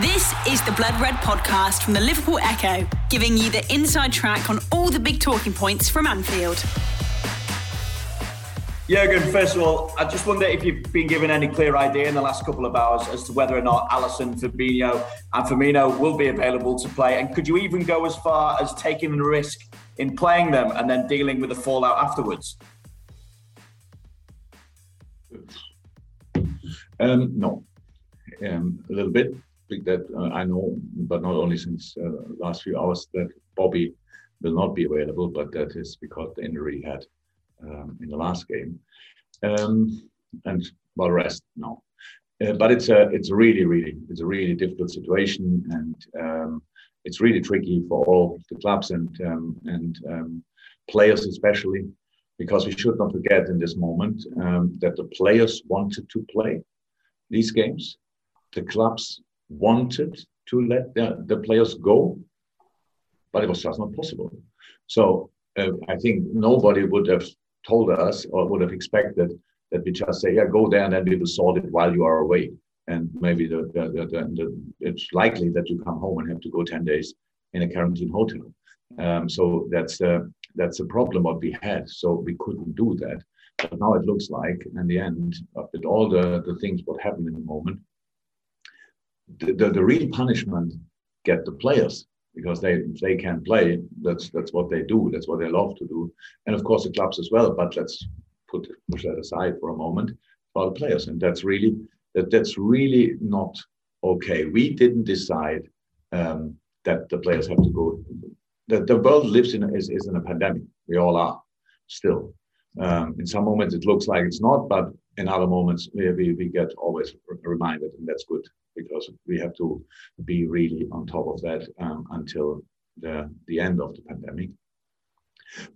This is the Blood Red podcast from the Liverpool Echo, giving you the inside track on all the big talking points from Anfield. Jurgen, first of all, I just wonder if you've been given any clear idea in the last couple of hours as to whether or not Alisson, Fabinho, and Firmino will be available to play. And could you even go as far as taking the risk in playing them and then dealing with the fallout afterwards? Um, no, um, a little bit that uh, I know, but not only since uh, last few hours, that Bobby will not be available, but that is because the injury he had um, in the last game. Um, and well, rest no. Uh, but it's a it's really really it's a really difficult situation, and um, it's really tricky for all the clubs and um, and um, players especially, because we should not forget in this moment um, that the players wanted to play these games. The clubs wanted to let the, the players go, but it was just not possible. So uh, I think nobody would have told us or would have expected that we just say, yeah, go there and then we will sort it while you are away. And maybe the, the, the, the it's likely that you come home and have to go 10 days in a quarantine hotel. Um, so that's uh, that's a problem what we had. So we couldn't do that. But now it looks like, in the end, with all the, the things what happened in the moment, the, the, real punishment get the players because they they can play. That's that's what they do. That's what they love to do. And of course the clubs as well but let's put push that aside for a moment for the players. And that's really that that's really not okay. We didn't decide um, that the players have to go. The, the world lives in is, is in a pandemic. We all are still. Um, in some moments it looks like it's not but in other moments we, we, get always reminded and that's good because we have to be really on top of that um, until the, the end of the pandemic.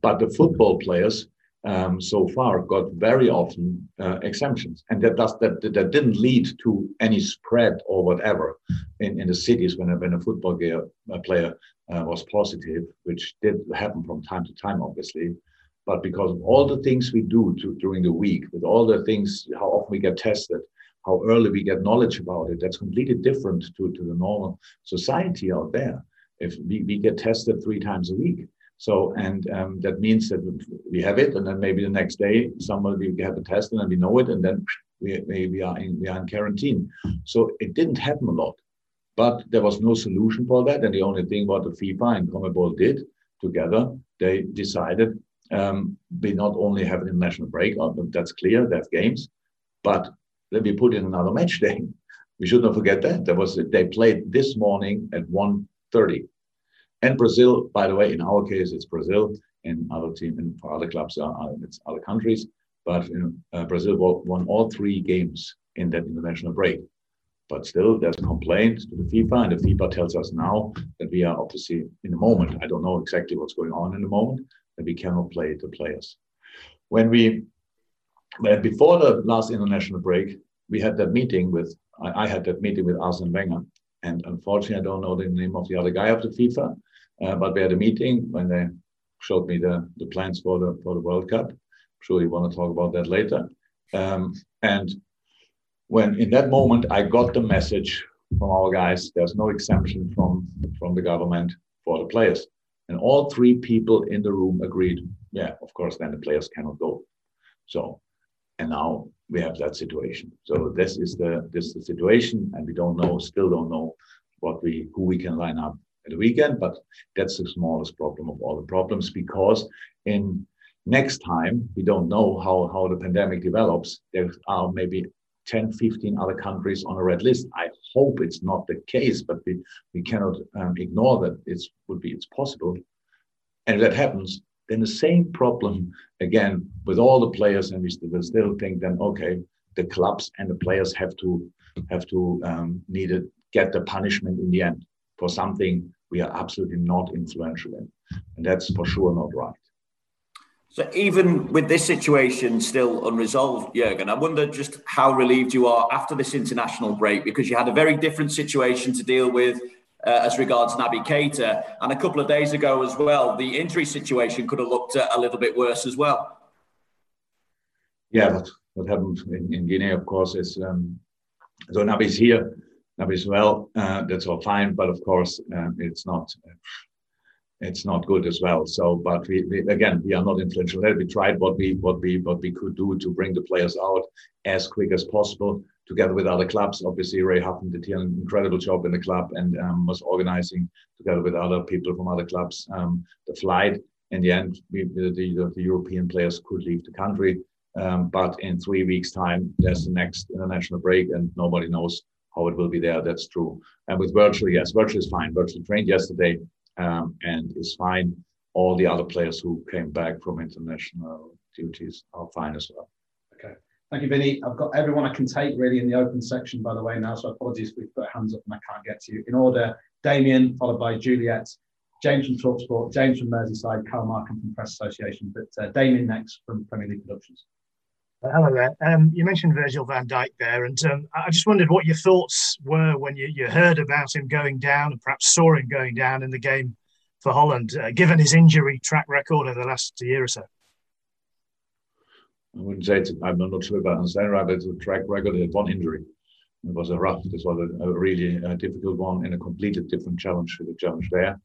But the football players um, so far got very often uh, exemptions, and that does that, that didn't lead to any spread or whatever in, in the cities when a, when a football player uh, was positive, which did happen from time to time, obviously. But because of all the things we do to, during the week, with all the things, how often we get tested, how early we get knowledge about it. That's completely different to, to the normal society out there. If we, we get tested three times a week. So, and um, that means that we have it, and then maybe the next day somebody we have a test and then we know it, and then we, we, are in, we are in quarantine. So it didn't happen a lot, but there was no solution for that. And the only thing what the FIFA and CONMEBOL did together, they decided um, we not only have an international break, uh, that's clear, that's games, but then we put in another match day. We should not forget that. There was they played this morning at 1.30. And Brazil, by the way, in our case, it's Brazil. and other team and for other clubs, uh, uh, it's other countries. But you know, uh, Brazil won all three games in that international break. But still, there's a complaint to the FIFA, and the FIFA tells us now that we are obviously in the moment. I don't know exactly what's going on in the moment that we cannot play the players. When we before the last international break, we had that meeting with, I, I had that meeting with Arsene Wenger. And unfortunately, I don't know the name of the other guy of the FIFA, uh, but we had a meeting when they showed me the, the plans for the, for the World Cup. I'm sure you want to talk about that later. Um, and when in that moment, I got the message from our guys, there's no exemption from, from the government for the players. And all three people in the room agreed, yeah, of course, then the players cannot go. So and now we have that situation. So this is the this is the situation, and we don't know, still don't know what we who we can line up at the weekend. But that's the smallest problem of all the problems because in next time we don't know how how the pandemic develops. There are maybe 10, 15 other countries on a red list. I hope it's not the case, but we, we cannot um, ignore that it would be it's possible. And if that happens, then the same problem again with all the players, and we still, think then okay, the clubs and the players have to have to um, need to get the punishment in the end for something we are absolutely not influential in, and that's for sure not right. So even with this situation still unresolved, Jurgen, I wonder just how relieved you are after this international break because you had a very different situation to deal with uh, as regards Naby Keita. And a couple of days ago as well, the injury situation could have looked uh, a little bit worse as well. Yeah, what happened in, in Guinea, of course, is um, so Naby's here. as well. Uh, that's all fine, but of course, um, it's not it's not good as well. So, but we, we, again, we are not influential. There. We tried what we what we what we could do to bring the players out as quick as possible, together with other clubs. Obviously, Ray Huffman did an incredible job in the club and um, was organizing together with other people from other clubs um, the flight. In the end, we, the, the, the European players could leave the country. Um, but in three weeks' time, there's the next international break, and nobody knows how it will be there. That's true. And with Virgil, yes, Virgil is fine. Virgil trained yesterday um, and is fine. All the other players who came back from international duties are fine as well. Okay. Thank you, Vinny. I've got everyone I can take really in the open section, by the way, now. So apologies if we've put hands up and I can't get to you. In order, Damien, followed by Juliet, James from Talksport, James from Merseyside, Carl Markham from Press Association. But uh, Damien next from Premier League Productions. Hello there. Um, you mentioned Virgil van Dijk there, and um, I just wondered what your thoughts were when you, you heard about him going down and perhaps saw him going down in the game for Holland, uh, given his injury track record over the last year or so. I wouldn't say it's, I'm not sure about right, but it's a track record. He had one injury. It was a rough. This was a, a really uh, difficult one and a completely different challenge to the challenge there.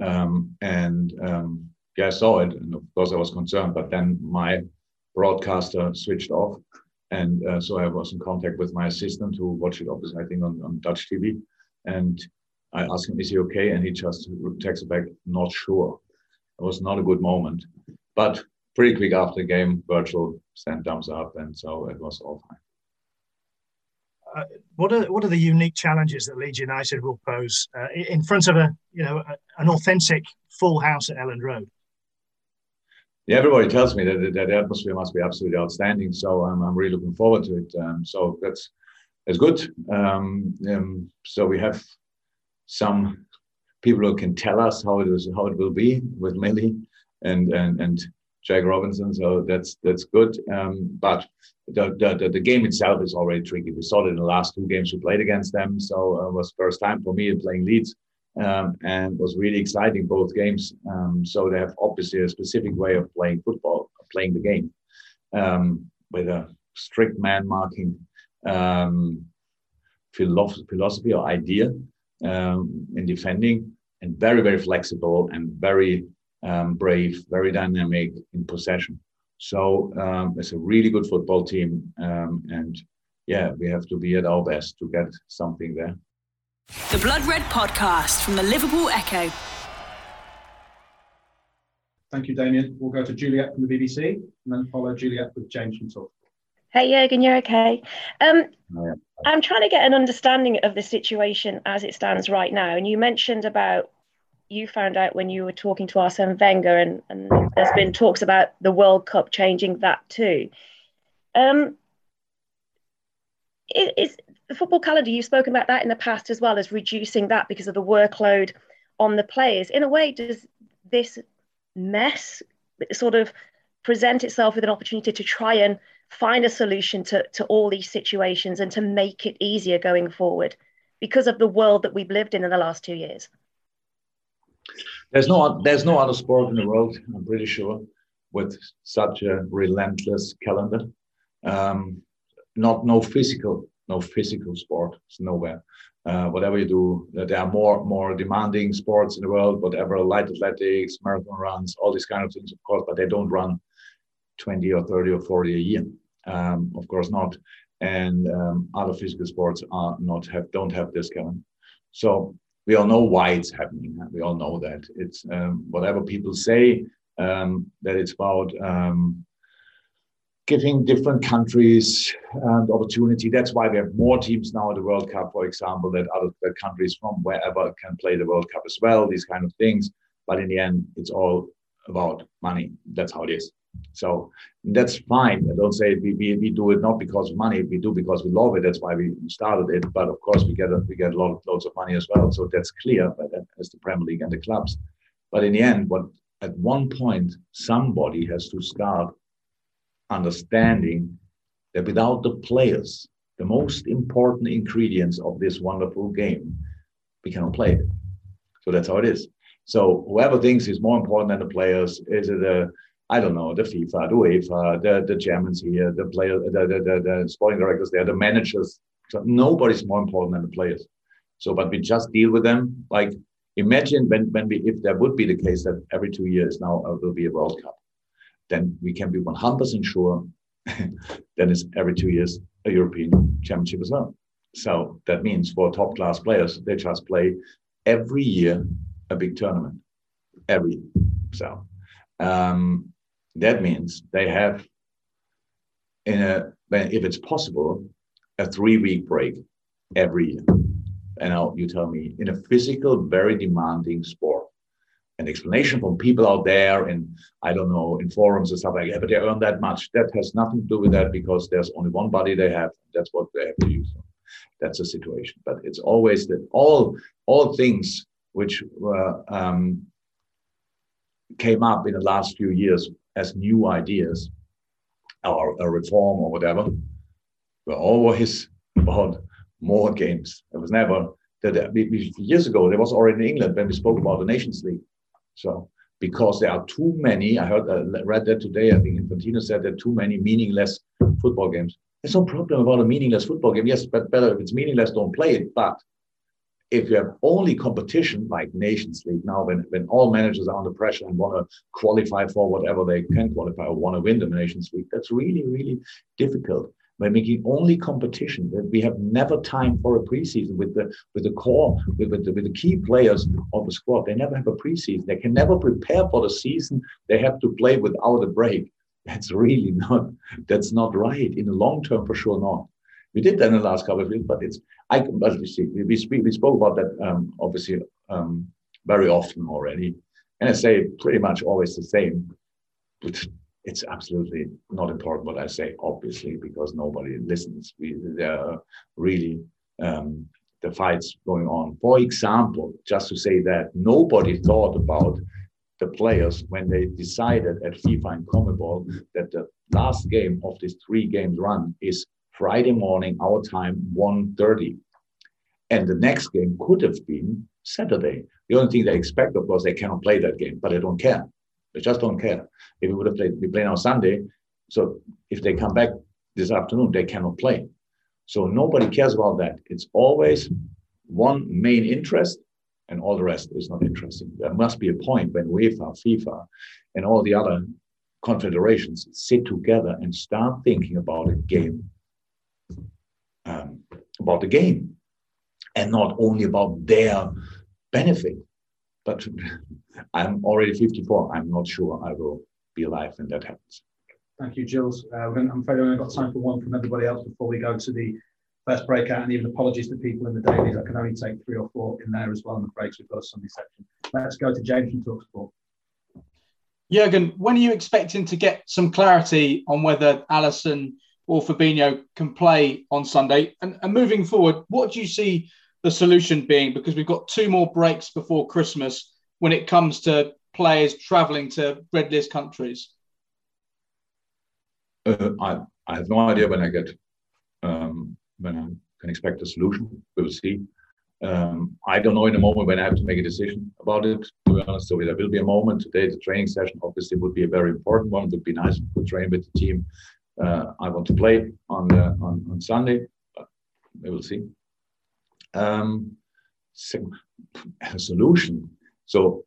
Um, and um, yeah, I saw it, and of course I was concerned. But then my broadcaster switched off. And uh, so I was in contact with my assistant who watched it, obviously, I think on, on Dutch TV. And I asked him, is he okay? And he just texted back, not sure. It was not a good moment. But pretty quick after the game, Virgil sent thumbs up. And so it was all fine. Uh, what are what are the unique challenges that Leeds United will pose uh, in front of a you know a, an authentic full house at Elland Road? Yeah, everybody tells me that, that the atmosphere must be absolutely outstanding. So I'm, I'm really looking forward to it. Um, so that's that's good. Um, um, so we have some people who can tell us how it is, how it will be with Millie and and and Jack Robinson. So that's that's good. Um, but the, the the game itself is already tricky. We saw it in the last two games we played against them. So uh, it was first time for me in playing Leeds um, and was really exciting both games. Um, so they have obviously a specific way of playing football, playing the game um, with a strict man marking um, philosophy or idea um, in defending, and very very flexible and very um, brave, very dynamic in possession. So it's a really good football team, and yeah, we have to be at our best to get something there. The Blood Red Podcast from the Liverpool Echo. Thank you, Damien. We'll go to Juliet from the BBC and then follow Juliet with James from Talk. Hey, Jurgen, you're okay. Um, I'm trying to get an understanding of the situation as it stands right now. And you mentioned about you found out when you were talking to Arsene Wenger, and, and there's been talks about the World Cup changing that too. Um, is, the football calendar, you've spoken about that in the past as well as reducing that because of the workload on the players. In a way, does this mess sort of present itself with an opportunity to try and find a solution to, to all these situations and to make it easier going forward because of the world that we've lived in in the last two years? There's no, there's no other sport in the world, I'm pretty sure, with such a relentless calendar. Um, not no physical no physical sport. It's nowhere. Uh, whatever you do, there are more more demanding sports in the world. Whatever light athletics, marathon runs, all these kind of things, of course, but they don't run 20 or 30 or 40 a year. Um, of course not. And um, other physical sports are not have don't have this kind. So we all know why it's happening. We all know that it's um, whatever people say um, that it's about um, giving different countries um, opportunity. That's why we have more teams now at the World Cup, for example, that other that countries from wherever can play the World Cup as well, these kind of things. But in the end, it's all about money. That's how it is. So that's fine. I don't say we, we, we do it not because of money. We do because we love it. That's why we started it. But of course, we get a, we get a lot of loads of money as well. So that's clear. But as the Premier League and the clubs. But in the end, what at one point somebody has to start understanding that without the players, the most important ingredients of this wonderful game, we cannot play it. So that's how it is. So whoever thinks is more important than the players, is it the I don't know, the FIFA, the UEFA, the, the Germans here, the player, the, the, the, the sporting directors there, the managers, So nobody's more important than the players. So, but we just deal with them. Like imagine when when we if there would be the case that every two years now uh, will be a World Cup, then we can be 100% sure it's every two years a European Championship as well. So that means for top class players, they just play every year a big tournament, every year. so um, that means they have in a if it's possible a three week break every year. And now you tell me in a physical, very demanding sport, an explanation from people out there and I don't know in forums and stuff like that, but they earn that much. That has nothing to do with that because there's only one body they have. That's what they have to use. That's a situation. But it's always that all all things which were um, came up in the last few years as new ideas or a reform or whatever were always about more games. It was never that years ago there was already in England when we spoke about the Nations League. So because there are too many, I heard uh, read that today. I think Infantino said there are too many meaningless football games. There's no problem about a meaningless football game. Yes, but better if it's meaningless, don't play it. But if you have only competition like Nations League now, when, when all managers are under pressure and want to qualify for whatever they can qualify or want to win the Nations League, that's really, really difficult. By making only competition, we have never time for a preseason with the with the core, with, with, the, with the key players of the squad. They never have a preseason. They can never prepare for the season. They have to play without a break. That's really not that's not right in the long term for sure not. We did that in the last couple of years, but it's I but you see we speak, we spoke about that um, obviously um, very often already, and I say pretty much always the same, it's absolutely not important what I say, obviously, because nobody listens. We there are really um, the fights going on. For example, just to say that nobody thought about the players when they decided at FIFA and CONMEBOL that the last game of this three games run is Friday morning, our time, 1.30. And the next game could have been Saturday. The only thing they expect, of course, they cannot play that game, but they don't care. They just don't care. If we would have played, we play on Sunday. So if they come back this afternoon, they cannot play. So nobody cares about that. It's always one main interest, and all the rest is not interesting. There must be a point when UEFA, FIFA, and all the other confederations sit together and start thinking about a game um, about the game and not only about their benefit. But I'm already 54. I'm not sure I will be alive when that happens. Thank you, Jules. Uh, I'm afraid we've only got time for one from everybody else before we go to the first breakout. And even apologies to people in the dailies. I can only take three or four in there as well in the breaks. We've got a Sunday section. Let's go to James from Talksport. Jurgen, when are you expecting to get some clarity on whether Alisson or Fabinho can play on Sunday? And, and moving forward, what do you see the solution being? Because we've got two more breaks before Christmas when it comes to players travelling to red list countries. Uh, I, I have no idea when I get um, when I can expect a solution. We'll see. Um, I don't know in a moment when I have to make a decision about it. To be honest, so there will be a moment today. The training session obviously would be a very important one. It would be nice to train with the team uh, I want to play on the, on, on Sunday. We will see. Um, a solution. So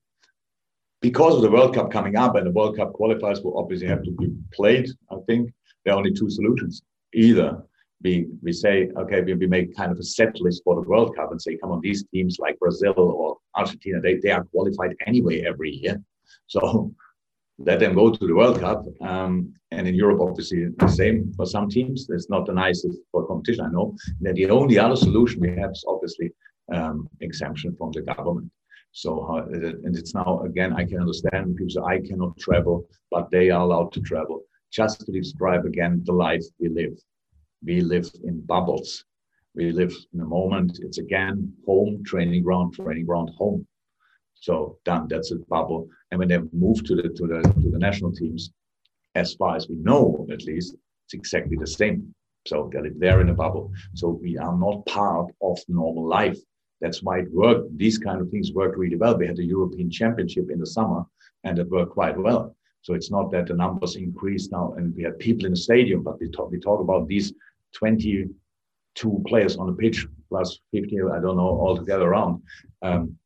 because of the World Cup coming up and the World Cup qualifiers will obviously have to be played, I think there are only two solutions. Either we, we say, okay, we, we make kind of a set list for the World Cup and say, come on, these teams like Brazil or Argentina, they, they are qualified anyway every year. So let them go to the World Cup. Um, and in Europe, obviously, the same for some teams. It's not the nicest for competition, I know. And the only other solution we have is obviously um, exemption from the government. So, uh, and it's now again, I can understand people say I cannot travel, but they are allowed to travel. Just to describe again the life we live. We live in bubbles. We live in a moment. It's again home, training ground, training ground, home. So done. That's a bubble. And when they move to the to the to the national teams, as far as we know, at least, it's exactly the same. So they live there in a bubble. So we are not part of normal life. That's why it worked. These kind of things worked really well. We had the European Championship in the summer, and it worked quite well. So it's not that the numbers increased now and we had people in the stadium, but we talk we talk about these 22 players on the pitch plus 50, I don't know, altogether around, um,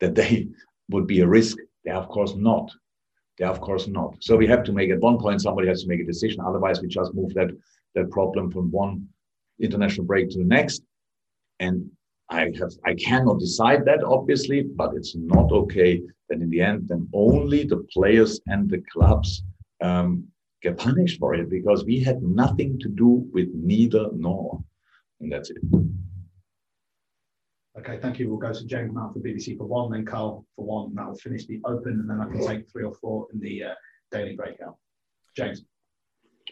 that they would be a risk. They're of course not. They're of course not. So we have to make at one point somebody has to make a decision. Otherwise, we just move that that problem from one international break to the next. And I have I cannot decide that obviously, but it's not okay that in the end then only the players and the clubs um, get punished for it because we had nothing to do with neither nor, and that's it. Okay, thank you. We'll go to James Mount for BBC for one, then Carl for one. That will finish the open, and then I can take three or four in the uh, daily breakout. James.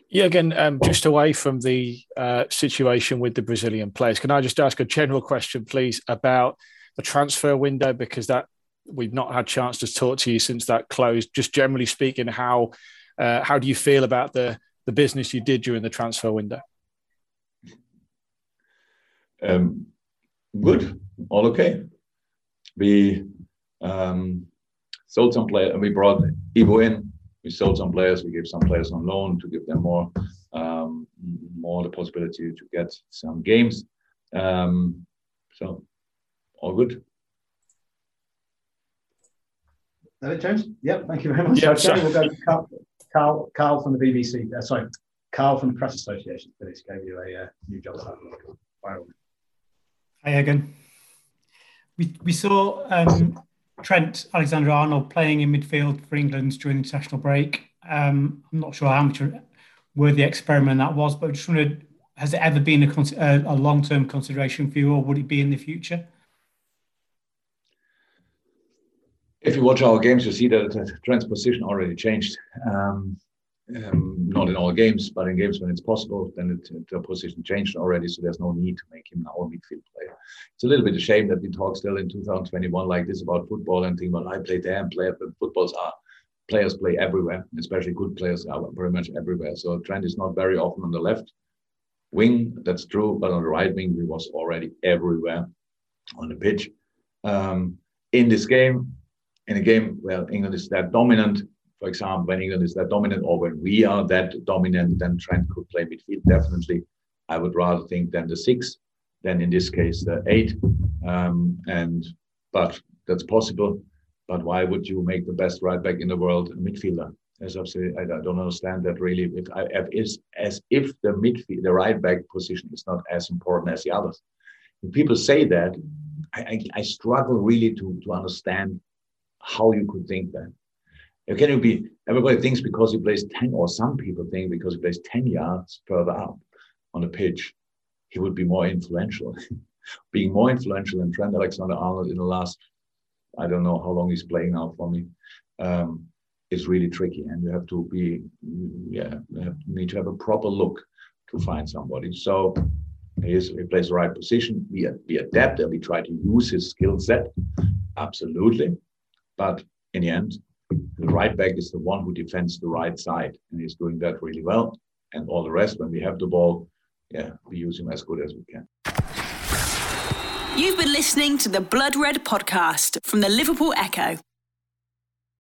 Yeah, again, um, just away from the uh, situation with the Brazilian players, can I just ask a general question, please, about the transfer window? Because that we've not had chance to talk to you since that closed. Just generally speaking, how uh, how do you feel about the the business you did during the transfer window? Um, good, all okay. We um, sold some players. We brought Ibou in we sold some players. We gave some players on loan to give them more um, more the possibility to get some games. Um, so all good. That it, James? Yep. Thank you very much. Yeah, okay, we'll go to Carl, Carl, Carl from the BBC. Uh, sorry, Carl from the Press Association. This gave you a uh, new job. Hi again. We we saw um, Trent Alexander Arnold playing in midfield for England during the international break. Um, I'm not sure how much worthy experiment that was, but I just wondered, has it ever been a, a long term consideration for you, or would it be in the future? If you watch our games, you see that Trent's position already changed. Um, um, not in all games, but in games when it's possible, then it, the position changed already. So there's no need to make him now a midfield player. It's a little bit a shame that we talk still in 2021 like this about football and think, well, I play there and play, but footballs are players play everywhere, especially good players are very much everywhere. So Trent is not very often on the left wing, that's true, but on the right wing, he was already everywhere on the pitch. Um, in this game, in a game where England is that dominant, for example, when England is that dominant or when we are that dominant, then Trent could play midfield. Definitely, I would rather think than the six, than in this case the eight. Um, and but that's possible. But why would you make the best right back in the world a midfielder? As I say, I, don't understand that really. If I, if as if the midfield, the right back position is not as important as the others. When people say that, I, I, I struggle really to to understand how you could think that. Can you be, everybody thinks because he plays 10, or some people think because he plays 10 yards further up on the pitch, he would be more influential. Being more influential than Trent Alexander Arnold in the last, I don't know how long he's playing now for me, um, is really tricky. And you have to be, yeah, you, need to have a proper look to find somebody. So he, is, he plays the right position. We, we adapt and we try to use his skill set. Absolutely. But in the end, the right back is the one who defends the right side, and he's doing that really well. And all the rest, when we have the ball, yeah, we use him as good as we can. You've been listening to the Blood Red podcast from the Liverpool Echo.